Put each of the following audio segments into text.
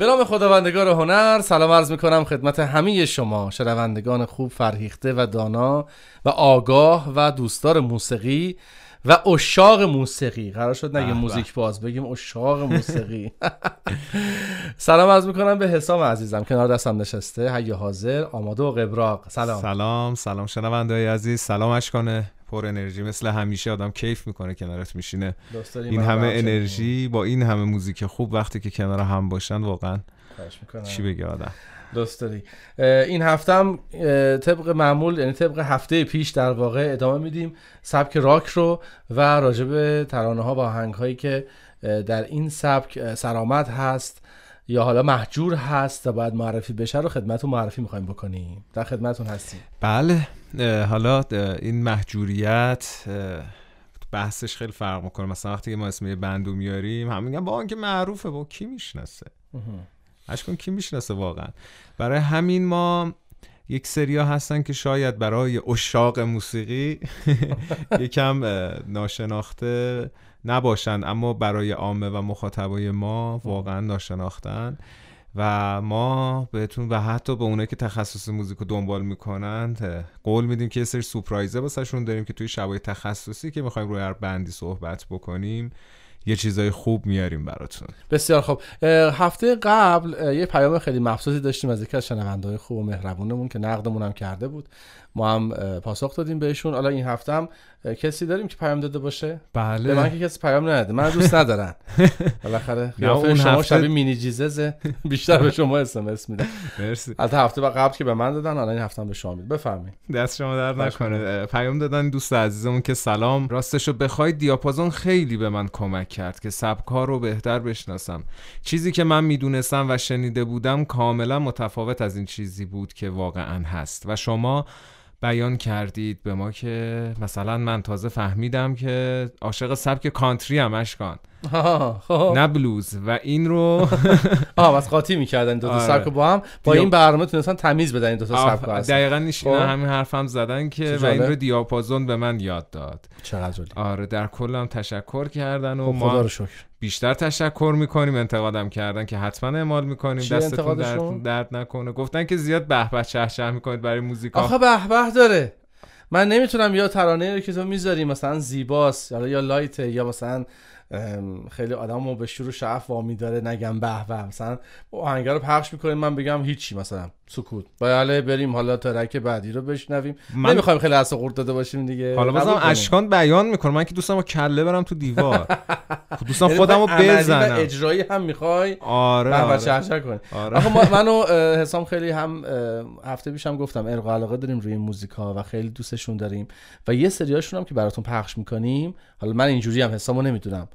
به نام خداوندگار هنر سلام عرض می‌کنم خدمت همه شما شنوندگان خوب فرهیخته و دانا و آگاه و دوستدار موسیقی. و اشاق موسیقی. قرار شد نگه موزیک باز بگیم اشاق موسیقی. سلام عرض می‌کنم به حسام عزیزم. کنار دستم نشسته حی حاضر آماده و قبراق. سلام. سلام سلام شنونده های عزیز. سلام اشکانه پر انرژی. مثل همیشه آدم کیف می‌کنه کنارت میشینه. این همه انرژی با این همه موزیک خوب وقتی که کنار هم باشن واقعا چی بگه آدم؟ دوست داری. این هفتم طبق معمول یعنی طبق هفته پیش در واقع ادامه میدیم سبک راک رو و راجب ترانه ها و آهنگ هایی که در این سبک سرآمد هست یا حالا محجور هست و باید معرفی بشه رو خدمتتون معرفی می‌خوایم بکنیم. در خدمتون هستیم. بله حالا این محجوریت بحثش خیلی فرق می‌کنه. مثلا وقتی ما اسم یه بندو میاریم هم میگن با که معروفه با کی می‌شناسه؟ اشکون کی می‌شناسه واقعا؟ برای همین ما یک سریا هستن که شاید برای اشاق موسیقی یکم ناشناخته نباشن اما برای عامه و مخاطبای ما واقعا ناشناختن و ما بهتون و حتی به اونایی که تخصص موزیک رو دنبال می‌کنند قول میدیم که یه سری سپرایزه واسهشون داریم که توی شبای تخصصی که می‌خوایم روی هر بندی صحبت بکنیم یه چیزای خوب میاریم براتون. بسیار خوب. هفته قبل یه پیام خیلی مبسوطی داشتیم از یکی از شنونده‌های خوب و مهربونمون که نقدمون هم کرده بود. ما هم پاسخ دادیم بهشون. حالا این هفته هم کسی داریم که پیام داده باشه؟ بله. به من که کسی پیام نداده. من دوست ندارن بالاخره قیافه شما هفته... شبیه مینی جیززه بیشتر به شما اس ام اس میده. مرسی. البته هفته قبل که به من دادن حالا این هفته هم به شما میده. بفرمایید. دست شما درد نکنه. پیام دادن دوست عزیزمون که سلام. راستشو بخواید دیاپازون خیلی به من کمک کرد که سبکا رو بهتر بشناسم. چیزی که من می‌دونستم و شنیده بودم کاملا متفاوت از این چیزی بود که واقعا هست. و شما بیان کردید به ما که مثلا من تازه فهمیدم که عاشق سبک کانتری هم اشکان. نه بلوز. و این رو آه بس قاطی می‌کردن دو تا آره. سبک با هم. با این برنامه تونستن تمیز بدن دو تا سبک هست دقیقاً نیشین خب. همین حرفم زدن که و این رو دیاپازون به من یاد داد. چقدر آره در کلم تشکر کردن و خب، ما شکر. بیشتر تشکر می‌کنیم انتقادم کردن که حتما اعمال می‌کنیم. دستتون درد, درد نکنه. گفتن که زیاد به به چه چه می‌کنید برای موزیک آخه به به داره. من نمی‌تونم یا ترانه رو که تو می‌ذاری مثلا زیباست یا لایت یا مثلا خیلی آدم رو به شروع شعف وامی داره نگم به به مثلا آهنگه رو پخش می‌کنیم من بگم هیچی مثلا سکوت. باید بریم حالا ترک بعدی رو بشنویم. من... نمی‌خوایم خیلی اصلا قورت داده باشیم دیگه. حالا بازم اشکان بیان می‌کنم من که دوستم با کله برم تو دیوار. دوستم خودم رو بزنم. اجرایی هم می‌خوای؟ آره آره. چه کنی آره. آخه منو حسام خیلی هم هفته پیشم گفتم ارق علاقه داریم روی موزیکا و خیلی دوستشون داریم. و یه سریاشون هم که براتون پخش می‌کنیم حالا من اینجوری هم حسامو نمی‌دونم.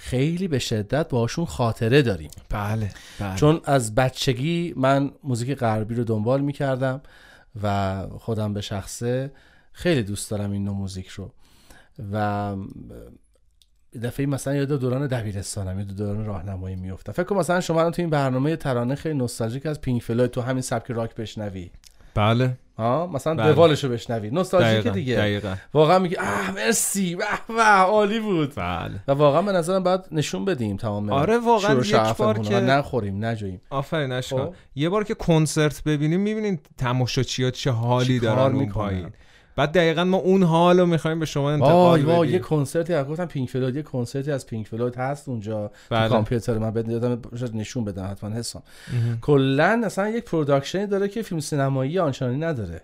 خیلی به شدت باشون خاطره داریم. بله, بله. چون از بچگی من موزیک غربی رو دنبال می‌کردم و خودم به شخصه خیلی دوست دارم این نوع موزیک رو. و دفعه مثلا یاد دوران دبیرستانم یاد دوران راهنمایی میفته فکر کنم مثلا شما تو این برنامه ترانه خیلی نوستالژیک از پینک فلوید تو همین سبک راک بشنوی. بله. ها مثلا بله. دوالشو بشنوی. نوستالژیک دیگه. دقیقا. واقعا میگی اه مرسی به به عالی بود. بله. و واقعا به نظرم باید نشون بدیم تمام آره واقعا یک بار که نخوریم نجوییم. آفرین اشکان خب. یه بار که کنسرت ببینیم می‌بینین تماشاچی‌ها چه حالی دارن اون پایین. بعد دقیقا ما اون حال رو می‌خوایم به شما انتقال بدیم. یه کنسرتی از گفتم پینک فلوید یه کنسرتی از پینک فلوید هست اونجا بله. تو کامپیوتر. من بدم نشون بدم حتما حسام. کلا اصلا یک production ی داره که فیلم سینمایی آنچنانی نداره.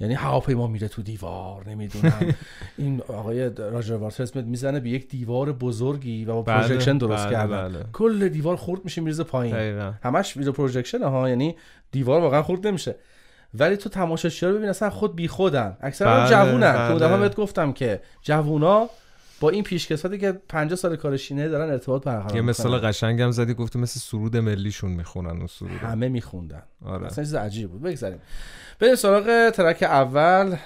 یعنی هواپیما میره تو دیوار نمی‌دونم. این آقای راجر واترز می‌زنه به یک دیوار بزرگی و با بله، projection درست بله، کردن. بله. کل دیوار خورد میشه میریزه پایین. همش ویدیو projection ها یعنی دیوار واقعا خورد نمیشه. ولی تو تماشاچی رو ببین اصلا خود بیخودن. اکثرا بله، جوونن. بله. بهت گفتم که جوونا با این پیشکسوتی که 50 سال کارشینه دارن ارتباط برقرار یه مثال قشنگم زدی گفتی مثل سرود ملیشون می‌خونن اون سرود. همه میخوندن. آره. اصلا چیز عجیب بود. بگذاریم. بریم سراغ ترک اول.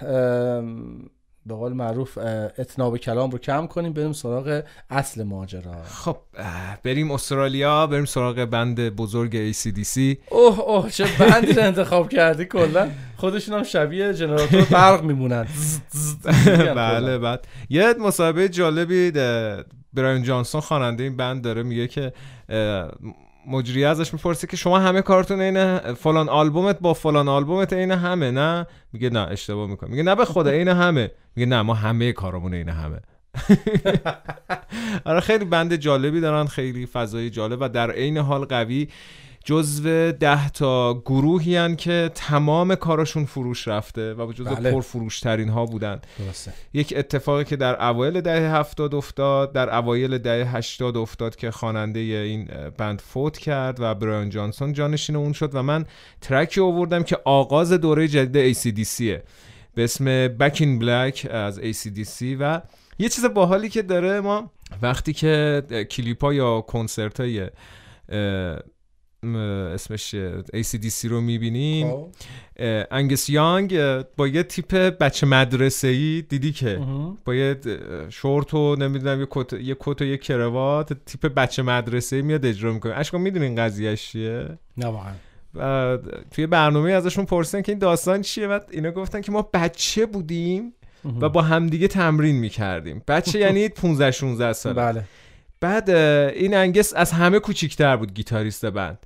به قول معروف اتناب کلام رو کم کنیم بریم سراغ اصل ماجرا. خب بریم استرالیا بریم سراغ بند بزرگ ACDC اوه اوه چه بندی رو انتخاب کردی کلا. خودشون هم شبیه جنراتور برق میمونن. بله بعد یه مصاحبه جالبی براین جانسون خواننده این بند داره میگه که مجری ازش می‌پرسه که شما همه کارتون اینه فلان آلبومت با فلان آلبومت عین همه نه؟ میگه نه اشتباه می‌کنه میگه نه به خدا عین همه. میگه نه ما همه کارمون عین همه. آره خیلی بند جالبی دارن خیلی فضای جالب و در عین حال قوی. جزو ده تا گروهی هن که تمام کارشون فروش رفته و جزو بله. پرفروش ترین ها بودن. یک اتفاقی که در اوایل دهه هفتاد افتاد در اوایل دهه هشتاد افتاد که خواننده این بند فوت کرد و برایان جانسون جانشین اون شد و من ترکی آوردم که آغاز دوره جدید ACDC به اسم Back in Black از ACDC و یه چیز باحالی که داره ما وقتی که کلیپ ها یا کنسرت های اسمش ACDC رو می‌بینیم. خب. انگس یانگ با یه تیپ بچه مدرسه ای دیدی که با یه شورت و نمی‌دونم یه کت یه کت و یه کروات تیپ بچه مدرسه ای میاد اجرا می‌کنه. اشکا می‌دونی این قضیه چیه؟ نه واقعا. توی برنامه ازشون پرسیدن که این داستان چیه؟ بعد اینا گفتن که ما بچه بودیم و با همدیگه تمرین می‌کردیم. بچه یعنی 15 16 ساله. بله. بعد این انگس از همه کوچیکتر بود گیتاریست بند.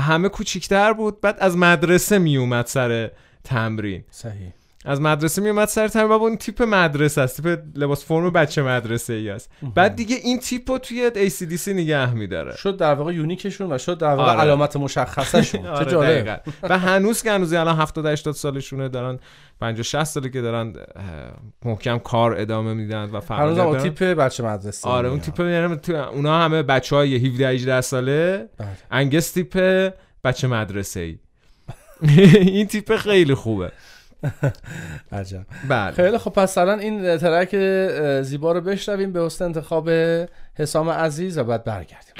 همه کوچیکتر بود بعد از مدرسه میومد سر تمرین. صحیح. از مدرسه میومد سر تمرین. و اون تیپ مدرسه است. تیپ لباس فرم بچه مدرسه ای است بعد دیگه این تیپ رو توی ACDC نگه میداره. شد در واقع یونیکشون و شد در واقع آره. علامت مشخصه شون آره جالب. و هنوز که هنوز الان 70 80 سالشونه دارن 50 60 ساله که دارن محکم کار ادامه میدن و هنوز اون تیپ بچه مدرسه آره اون تیپ یعنی اونا همه بچه های 17 18 ساله. بله. انگس تیپ بچه مدرسه ای این تیپ خیلی خوبه. عجب. بله. خیلی خب پس الان این ترک زیبا رو بشنویم به حسن انتخاب حسام عزیز و بعد برگردیم.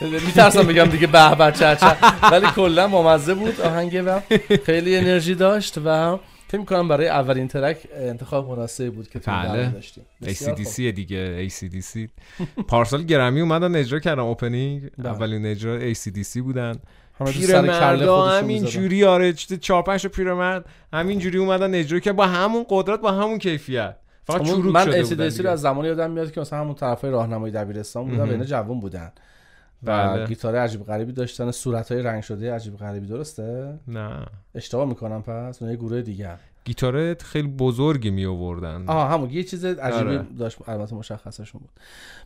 میترسم بگم دیگه به به چه ولی کلا ممزه بود آهنگ و خیلی انرژی داشت و فکر کنم برای اولین ترک انتخاب مناسبی بود که تو بله. داشتیم. ACDC دیگه ACDC پارسال گرمی اومدن اجرا کردم اوپنینگ بله. اولین اجرا ACDC بودن. پیرمردا همین جوری آره پنج پیرمرد همین جوری اومدن اجرا که با همون قدرت با همون کیفیت. فقط من ACDC رو از زمانی یادم میاد که مثلا همون طرفای راهنمایی دبیرستان بودن اینا جوون بودن. و بله. گیتار عجیب غریبی داشتن صورت های رنگ شده عجیب غریبی درسته؟ نه. اشتباه می‌کنم پس؟ اون یه گروه دیگه. گیتار خیلی بزرگی می آوردن آها همون یه چیز عجیبی آره. داشت البته مشخصشون بود.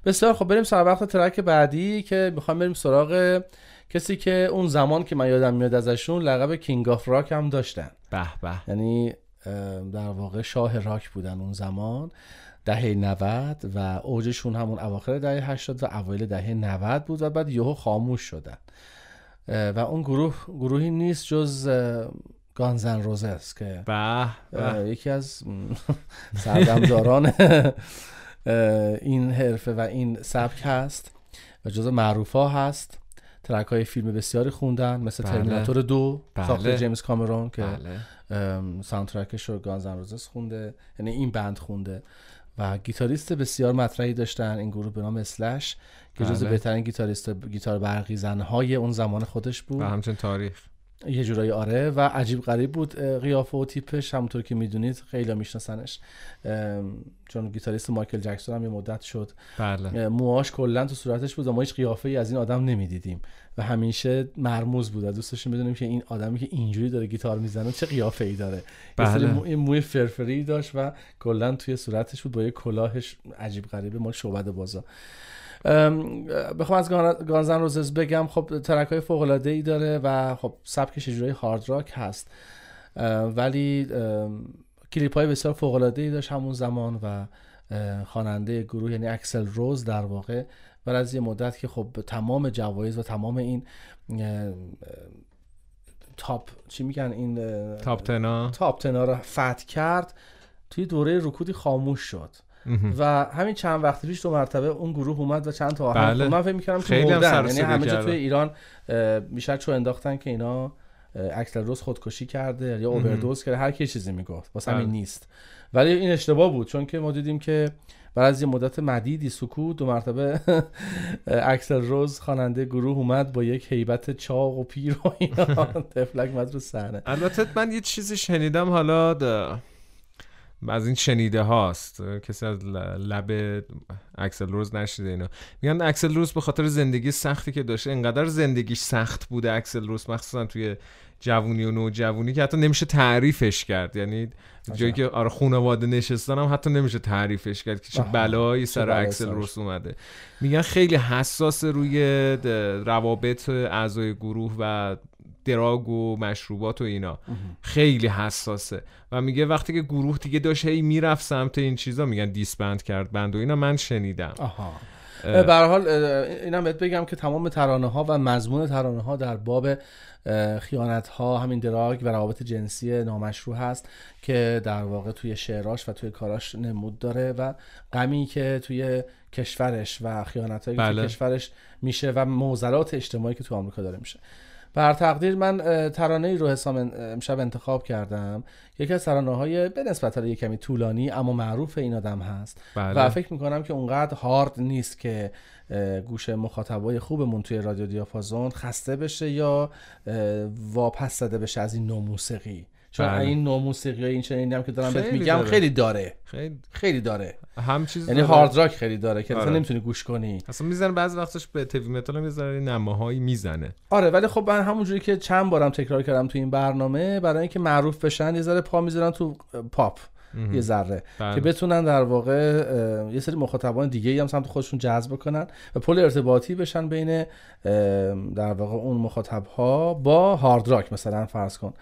بسیار خب بریم سر وقت ترک بعدی که می‌خوام بریم سراغ کسی که اون زمان که من یادم میاد ازشون لقب King of Rock هم داشتن. به به. یعنی در واقع شاه راک بودن اون زمان دهه 90 و اوجشون همون اواخر دهه 80 و اوایل دهه 90 بود و بعد یهو خاموش شدن. و اون گروه گروهی نیست جز Guns N' Roses که به یکی از سردمداران این حرفه و این سبک هست و جز معروف ها هست. ترک های فیلم بسیاری خوندن مثل بله. Terminator دو بله. ساخت جیمز کامرون که بله. soundtrack ش رو Guns N' Roses خونده یعنی این band خونده و گیتاریست بسیار مطرحی داشتن این گروه به نام اسلش که جزو بله. بهترین گیتاریست گیتار برقی زنهای اون زمان خودش بود و همچنین تاریخ یه جورایی آره و عجیب غریب بود. قیافه و تیپش همونطور که می‌دونید خیلی میشناسنش. چون گیتاریست مایکل جکسون هم یه مدت شد. بله. موهاش کلا تو صورتش بود و ما هیچ قیافه ای از این آدم نمی‌دیدیم و همیشه مرموز بود. دوست داشتیم بدونیم که این آدمی که اینجوری داره گیتار می‌زنه چه قیافه ای داره بله. موی, موی فرفری داشت و کلا توی صورتش بود با یه کلاهش عجیب غریبه مال شعبده بازا. بخوام از Guns N' Roses بگم خب ترک های فوق العاده ای داره و خب سبکش اجرای hard rock هست. ولی کلیپ های بسیار فوق العاده ای داشت همون زمان و خواننده گروه یعنی اکسل روز در واقع. بعد از یه مدت که خب تمام جوایز و تمام این top چی میگن این top ten ا. top ten ا رو فتح کرد توی دوره رکودی خاموش شد. و همین چند وقت پیش دو مرتبه اون گروه اومد و چند تا آهنگ بله. من فکر می‌کردم که مردن. یعنی همه جا توی ایران بیشتر چون انداختن که اینا اکسل روز خودکشی کرده یا اووردوز کرده هر کی چیزی می‌گفت. واسه همین بله. نیست. ولی این اشتباه بود چون که ما دیدیم که بعد از یه مدت مدیدی سکوت دو مرتبه اکسل روز خواننده گروه اومد با یک هیبت چاق و پیر و اینا. طفلک اومد رو صحنه. البته من یه چیزی شنیدم حالا از این شنیده هاست. کسی از لب اکسل روز نشنیده اینا میگن اکسل روز به خاطر زندگی سختی که داشته انقدر زندگیش سخت بوده اکسل روز مخصوصا توی جوونی و نوجوونی که حتی نمیشه تعریفش کرد. یعنی جایی که آره خانواده نشستن هم حتی نمیشه تعریفش کرد که چه بلایی سر اکسل روز اومده. میگن خیلی حساس روی روابط اعضای گروه و دراگ و مشروبات و اینا. خیلی حساسه. و میگه وقتی که گروه دیگه داشت هی می‌رفت سمت این چیزا میگن دیسبند کرد. بند و اینا من شنیدم. آها. به حال اینم بهت بگم که تمام ترانه ها و مضمون ترانه ها در باب خیانت ها همین دراگ و روابط جنسی نامشروع هست که در واقع توی شعراش و توی کاراش نمود داره و غمی که توی کشورش و خیانت هایی بله. که کشورش میشه و موزلات اجتماعی که تو آمریکا داره میشه. بر تقدیر من ترانه ای رو حسام امشب انتخاب کردم. یکی از ترانه های به نسبت یک کمی طولانی اما معروف این آدم هست. بله. و فکر می‌کنم که اونقدر هارد نیست که گوش مخاطبای خوبمون توی رادیو دیافازون خسته بشه یا واپس زده بشه از این نو موسیقی. چون بله. این نو موسیقی این چنینی هم که دارم بهت میگم داره. خیلی داره. خیلی. خیلی داره. هم چیز یعنی hard rock خیلی داره که آره. نمی‌تونی گوش کنی. اصلا می‌زنه بعضی وقتش به heavy metal یه نماهایی می‌زنه. آره ولی خب من همونجوری که چند بارم تکرار کردم تو این برنامه برای اینکه معروف بشن یه ذره پا می‌ذارن تو پاپ. یه ذره بله. که بتونن در واقع یه سری مخاطبان دیگه ای هم سمت خودشون جذب کنن و پل ارتباطی بشن بین در واقع اون مخاطب ها با hard rock مثلا فرض کن.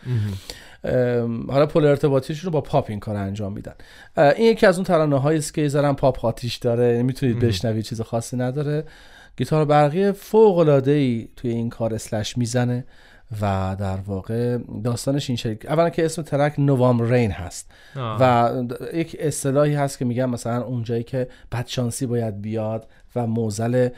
حالا پل ارتباطیشون رو با پاپ این کار انجام میدن. این یکی از اون ترانه هایی است که زرم پاپ خاطیش داره یعنی می‌تونید بشنوید چیز خاصی نداره. گیتار برقی فوق العاده ای توی این کار اسلش می‌زنه. و در واقع داستانش این شکل اولا که اسم ترک نوام رین هست. و یک اصطلاحی هست که میگن مثلا اونجایی که بدشانسی باید بیاد و موزل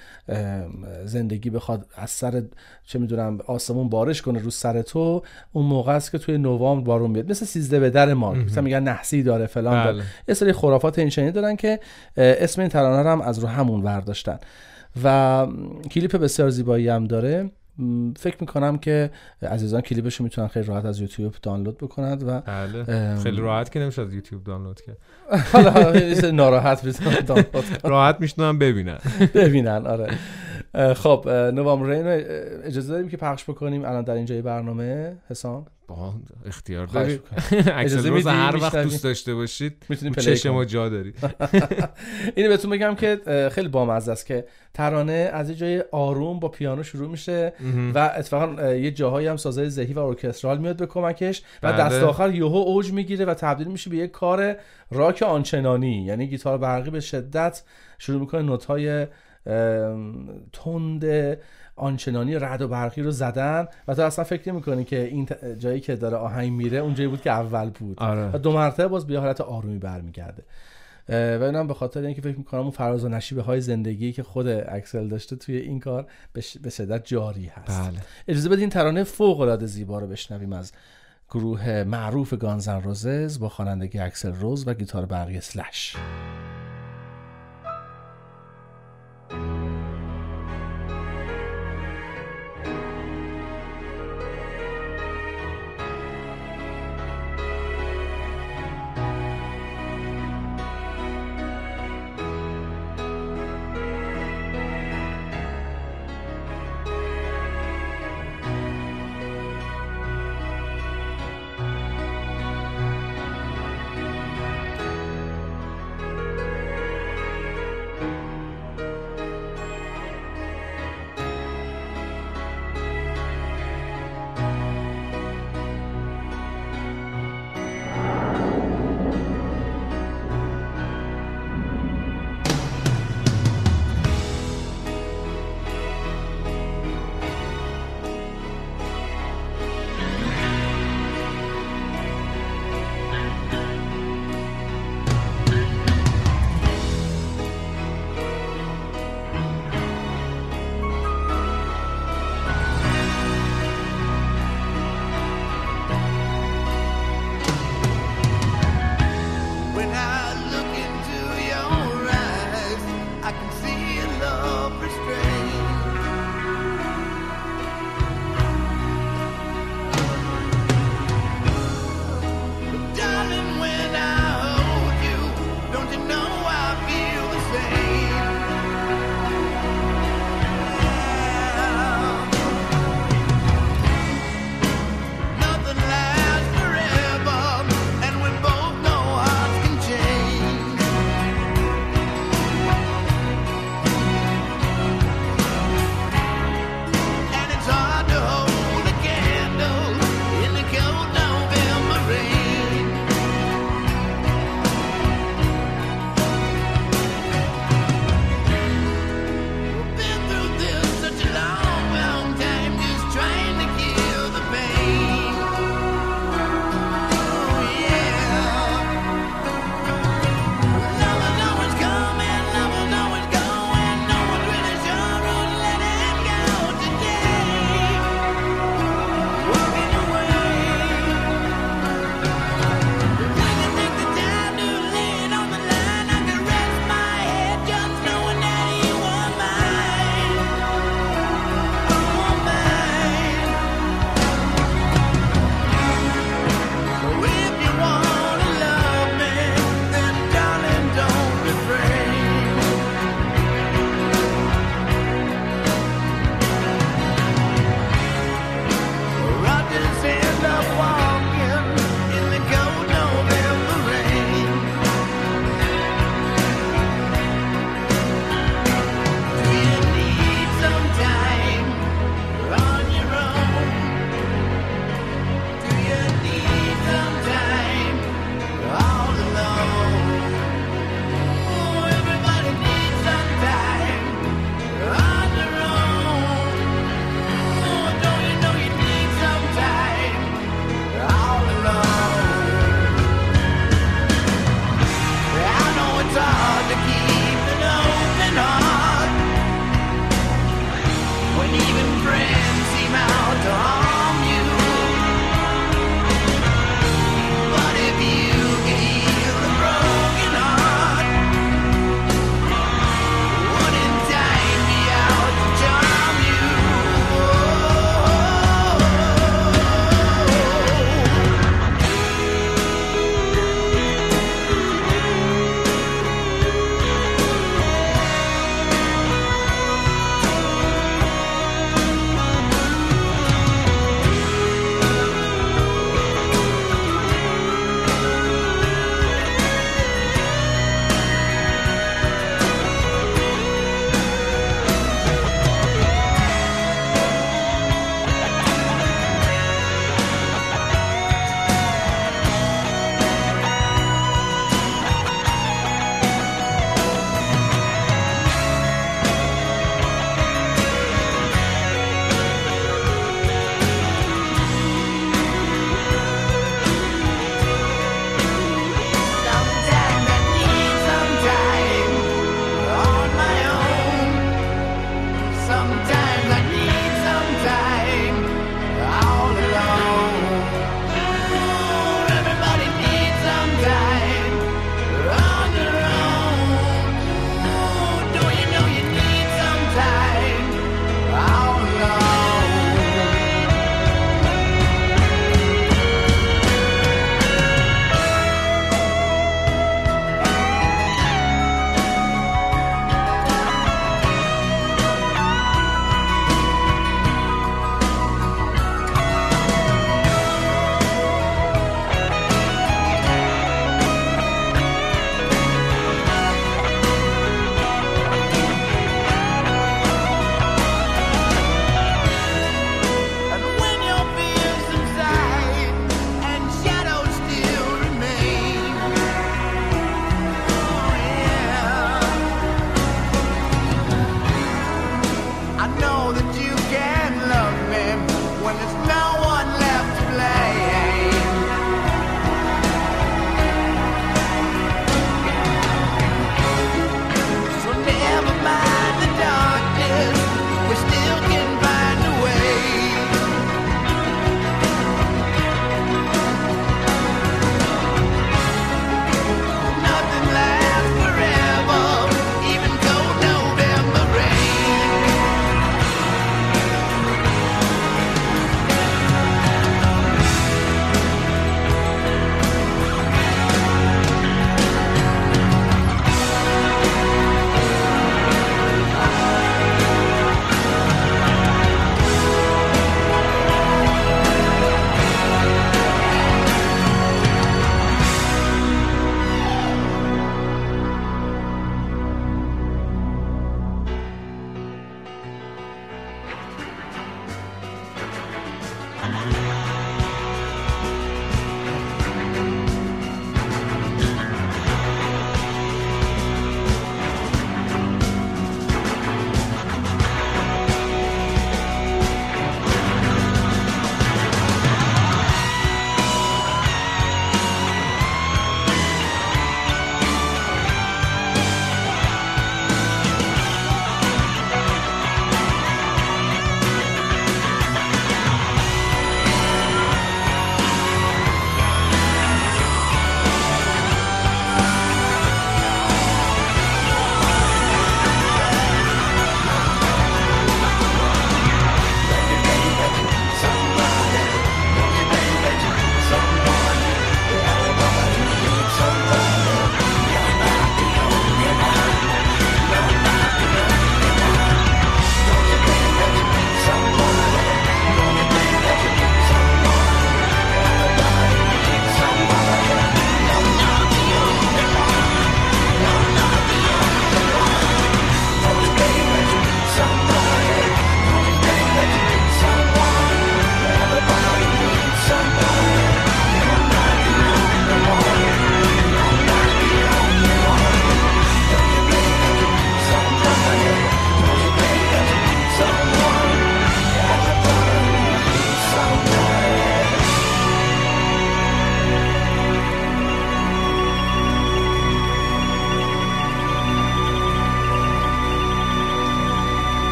زندگی بخواد از سر چه می‌دونم آسمون بارش کنه رو سر تو اون موقع است که توی نوامبر بارون میاد مثل سیزده به در ما. مثلا میگن نحسی داره فلان داره. بله. یه سری خرافات این دارن که اسم این ترانه هم از رو همون برداشتن و کلیپ بسیار زیبایی هم داره. فکر می‌کنم که عزیزان کلیپش می‌تونن خیلی راحت از یوتیوب دانلود بکنند و بله. خیلی راحت که نمیشه از یوتیوب دانلود کرد. حالا ناراحت دانلود راحت میشنن ببینن. ببینن آره. خب نوام رین اجازه داریم که پخش بکنیم؟ الان در اینجای برنامه حسام؟ اختیار دارید اجازه روز هر وقت دوست داشته باشید چشم ما جا دارید اینو بهتون بگم که خیلی بامزه است که ترانه از یه جای آروم با پیانو شروع میشه و اتفاقا یه جاهایی هم سازهای ذهی و ارکسترال میاد به کمکش و بله. دست آخر یهو اوج می‌گیره و تبدیل میشه به یه کار راک آنچنانی. یعنی گیتار برقی به شدت شروع می‌کنه نوت‌های تند آنچنانی رد و برقی رو زدن و تو اصلا فکر نمی‌کنی که این جایی که داره آهنگ میره اون جایی بود که اول بود آره. و دو مرتبه باز به حالت آرومی برمیگرده و اینم به خاطر اینکه فکر می‌کنم اون فراز و نشیبه های زندگی که خود اکسل داشته توی این کار به شدت جاری هست بله. اجازه بدین ترانه فوق العاده زیبا رو بشنویم از گروه معروف گانزن روزز با خوانندگی اکسل روز و گیتار برقی سلش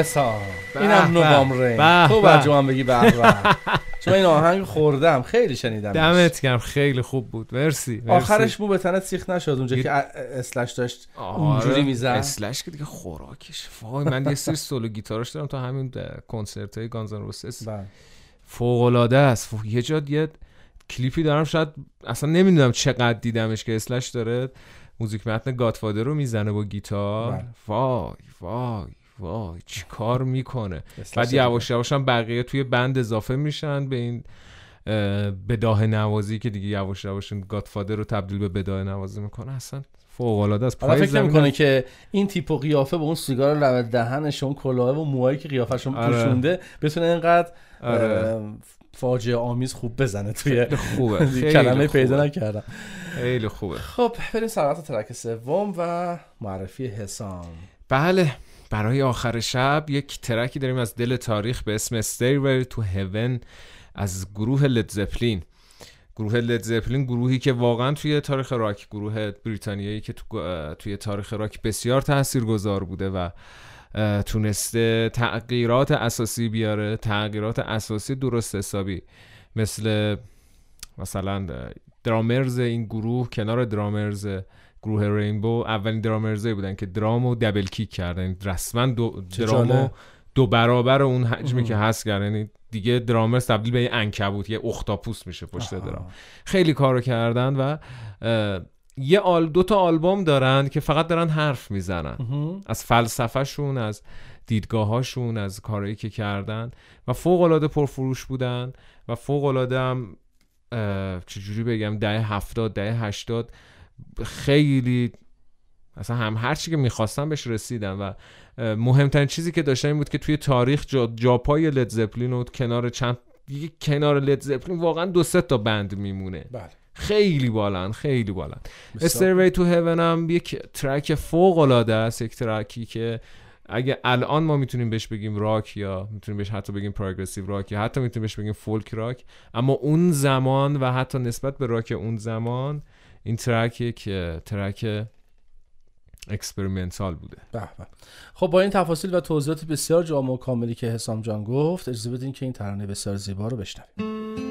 حسام اینم نوامبر تو هم بگی به چون این آهنگ خوردم خیلی شنیدم دمت گرم خیلی خوب بود. مرسی, آخرش مو به تنت سیخ نشد اونجا که اسلش داشت اونجوری می‌زد. اسلش که دیگه خوراکش. وای من یه سری سولو گیتارش دارم تا همین کنسرت های گانزان روسس فوق العاده است. یه جا یه کلیپی دارم شاید اصلا نمی‌دونم چقدر دیدمش که اسلش داره. موزیک متن گاتفادر رو می‌زنه با گیتار. بله. وای وای. وای چی کار می‌کنه؟ بعد یواش یواش هم بقیه توی بند اضافه میشن به این بداه نوازی که دیگه یواش یواش گادفادر رو تبدیل به بداه نوازی می‌کنه. اصلا فوق العاده است پای فکر می‌کنه که این تیپ و قیافه به اون سیگار لب دهنش اون کلاه و موهایی که قیافشون آره. پوشونده بتونه اینقدر آره. فاجعه آمیز خوب بزنه توی خوبه. کلمه پیدا نکردم. خیلی خوبه. خب بریم سراغ ترک سوم و معرفی حسام. بله. برای آخر شب یک ترکی داریم از دل تاریخ به اسم Stairway to Heaven از گروه لدزپلین گروه لید زپلین گروهی که واقعا توی تاریخ راک گروه بریتانیایی که تو توی تاریخ راک بسیار تاثیرگذار بوده و تونسته تغییرات اساسی بیاره تغییرات اساسی درست حسابی. مثل مثلا درامرز این گروه کنار درامرز گروه رینبو اولین درامرزه بودن که درام و دبل کیک کردن. یعنی رسما دو درامو دو برابر اون حجمی که هست کردن. یعنی دیگه درامرز تبدیل به یه انکبوت یه اختاپوس میشه پشت درام. خیلی کارو کردن و یه آل دو تا آلبوم دارن که فقط دارن حرف می‌زنن. از فلسفهشون از دیدگاهاشون از کارهایی که کردن و فوق العاده پرفروش بودن و فوق العاده هم چجوری بگم ده هفتاد ده هشتاد خیلی اصلا هم هر چی که می‌خواستم بهش رسیدم و مهمترین چیزی که داشتم این بود که توی تاریخ جا جاپای لد زپلین و کنار چند کنار لد زپلین واقعا دو سه تا بند میمونه بله. خیلی بالان خیلی بالان استروی تو هیون هم یک ترک فوق العاده است یک ترکی که اگه الان ما می‌تونیم بهش بگیم راک یا می‌تونیم بهش حتی بگیم progressive rock یا حتی می‌تونیم بهش بگیم folk rock اما اون زمان و حتی نسبت به راک اون زمان این ترک یک ترک experimental بوده. به. خب با این تفاصیل و توضیحات بسیار جامع و کاملی که حسام جان گفت اجازه بدین که این ترانه بسیار زیبا رو بشنویم.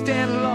stand alone.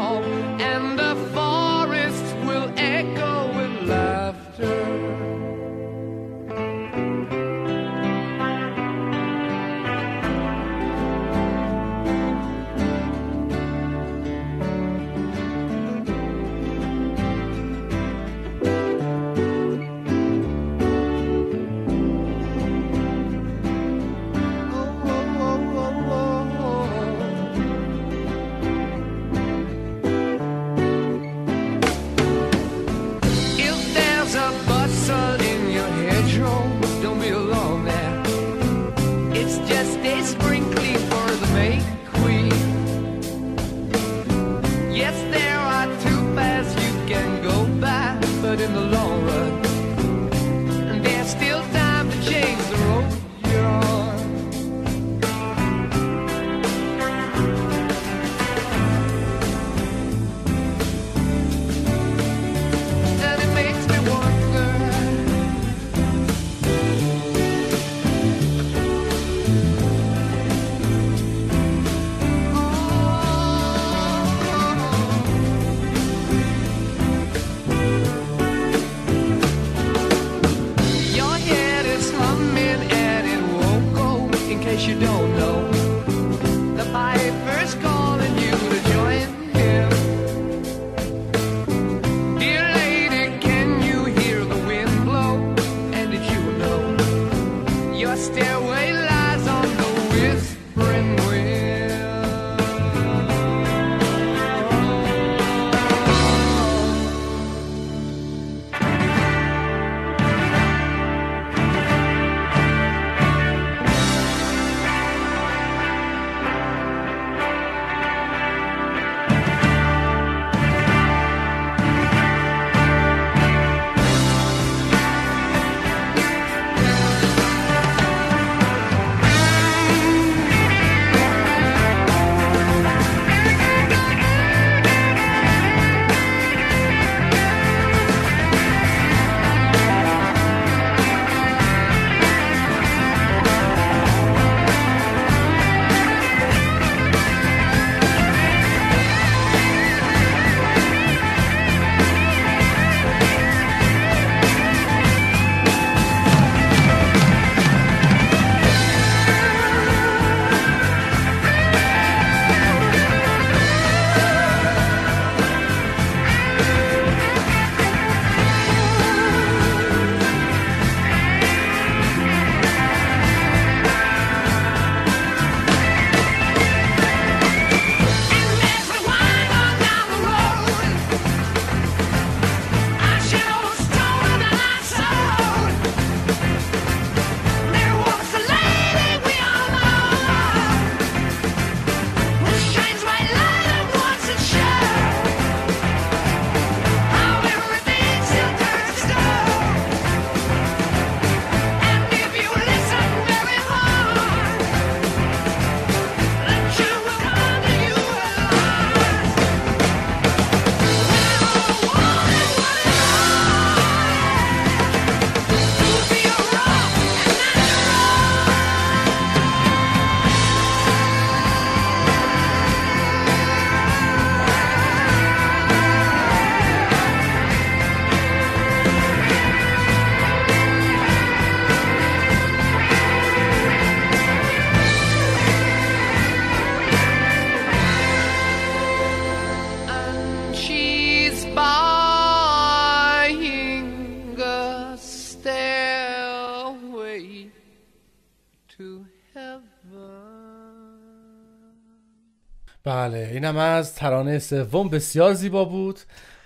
بله اینم از ترانه سوم بسیار زیبا بود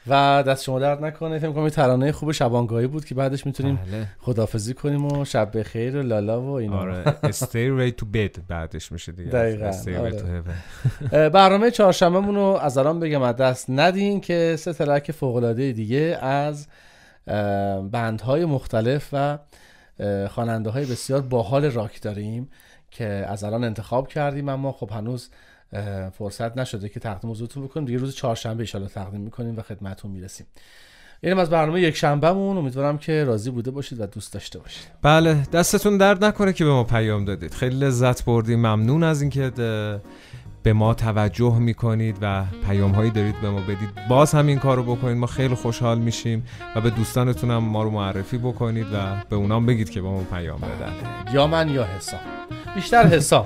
و دست شما درد نکنه فکر کنم ترانه خوب شبانگاهی بود که بعدش می‌تونیم بله. خدافزی کنیم و شب بخیر و لالا و اینا آره stay ready to bed بعدش میشه دیگه دقیقاً آره. برنامه چهارشنبهمون رو از الان بگم از دست ندین که سه ترک فوق العاده دیگه از بندهای مختلف و خواننده های بسیار باحال راک داریم که از الان انتخاب کردیم اما خب هنوز فرصت نشده که تقدیم حضورتون بکنیم. دیگه روز چهارشنبه ان تقدیم می‌کنیم و خدمتتون می‌رسیم. اینم از برنامه یک شنبهمون امیدوارم که راضی بوده باشید و دوست داشته باشید. بله دستتون درد نکنه که به ما پیام دادید. خیلی لذت بردیم. ممنون از اینکه به ما توجه می‌کنید و پیام هایی دارید به ما بدید. باز هم این کار رو بکنید. ما خیلی خوشحال میشیم و به دوستانتون هم ما رو معرفی بکنید و به اونام بگید که به ما پیام بدن. یا من یا حسام بیشتر حسام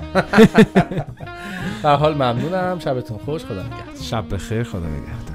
در حال ممنونم. شبتون خوش. خدا نگهدار. شب بخیر. خدا نگهدار.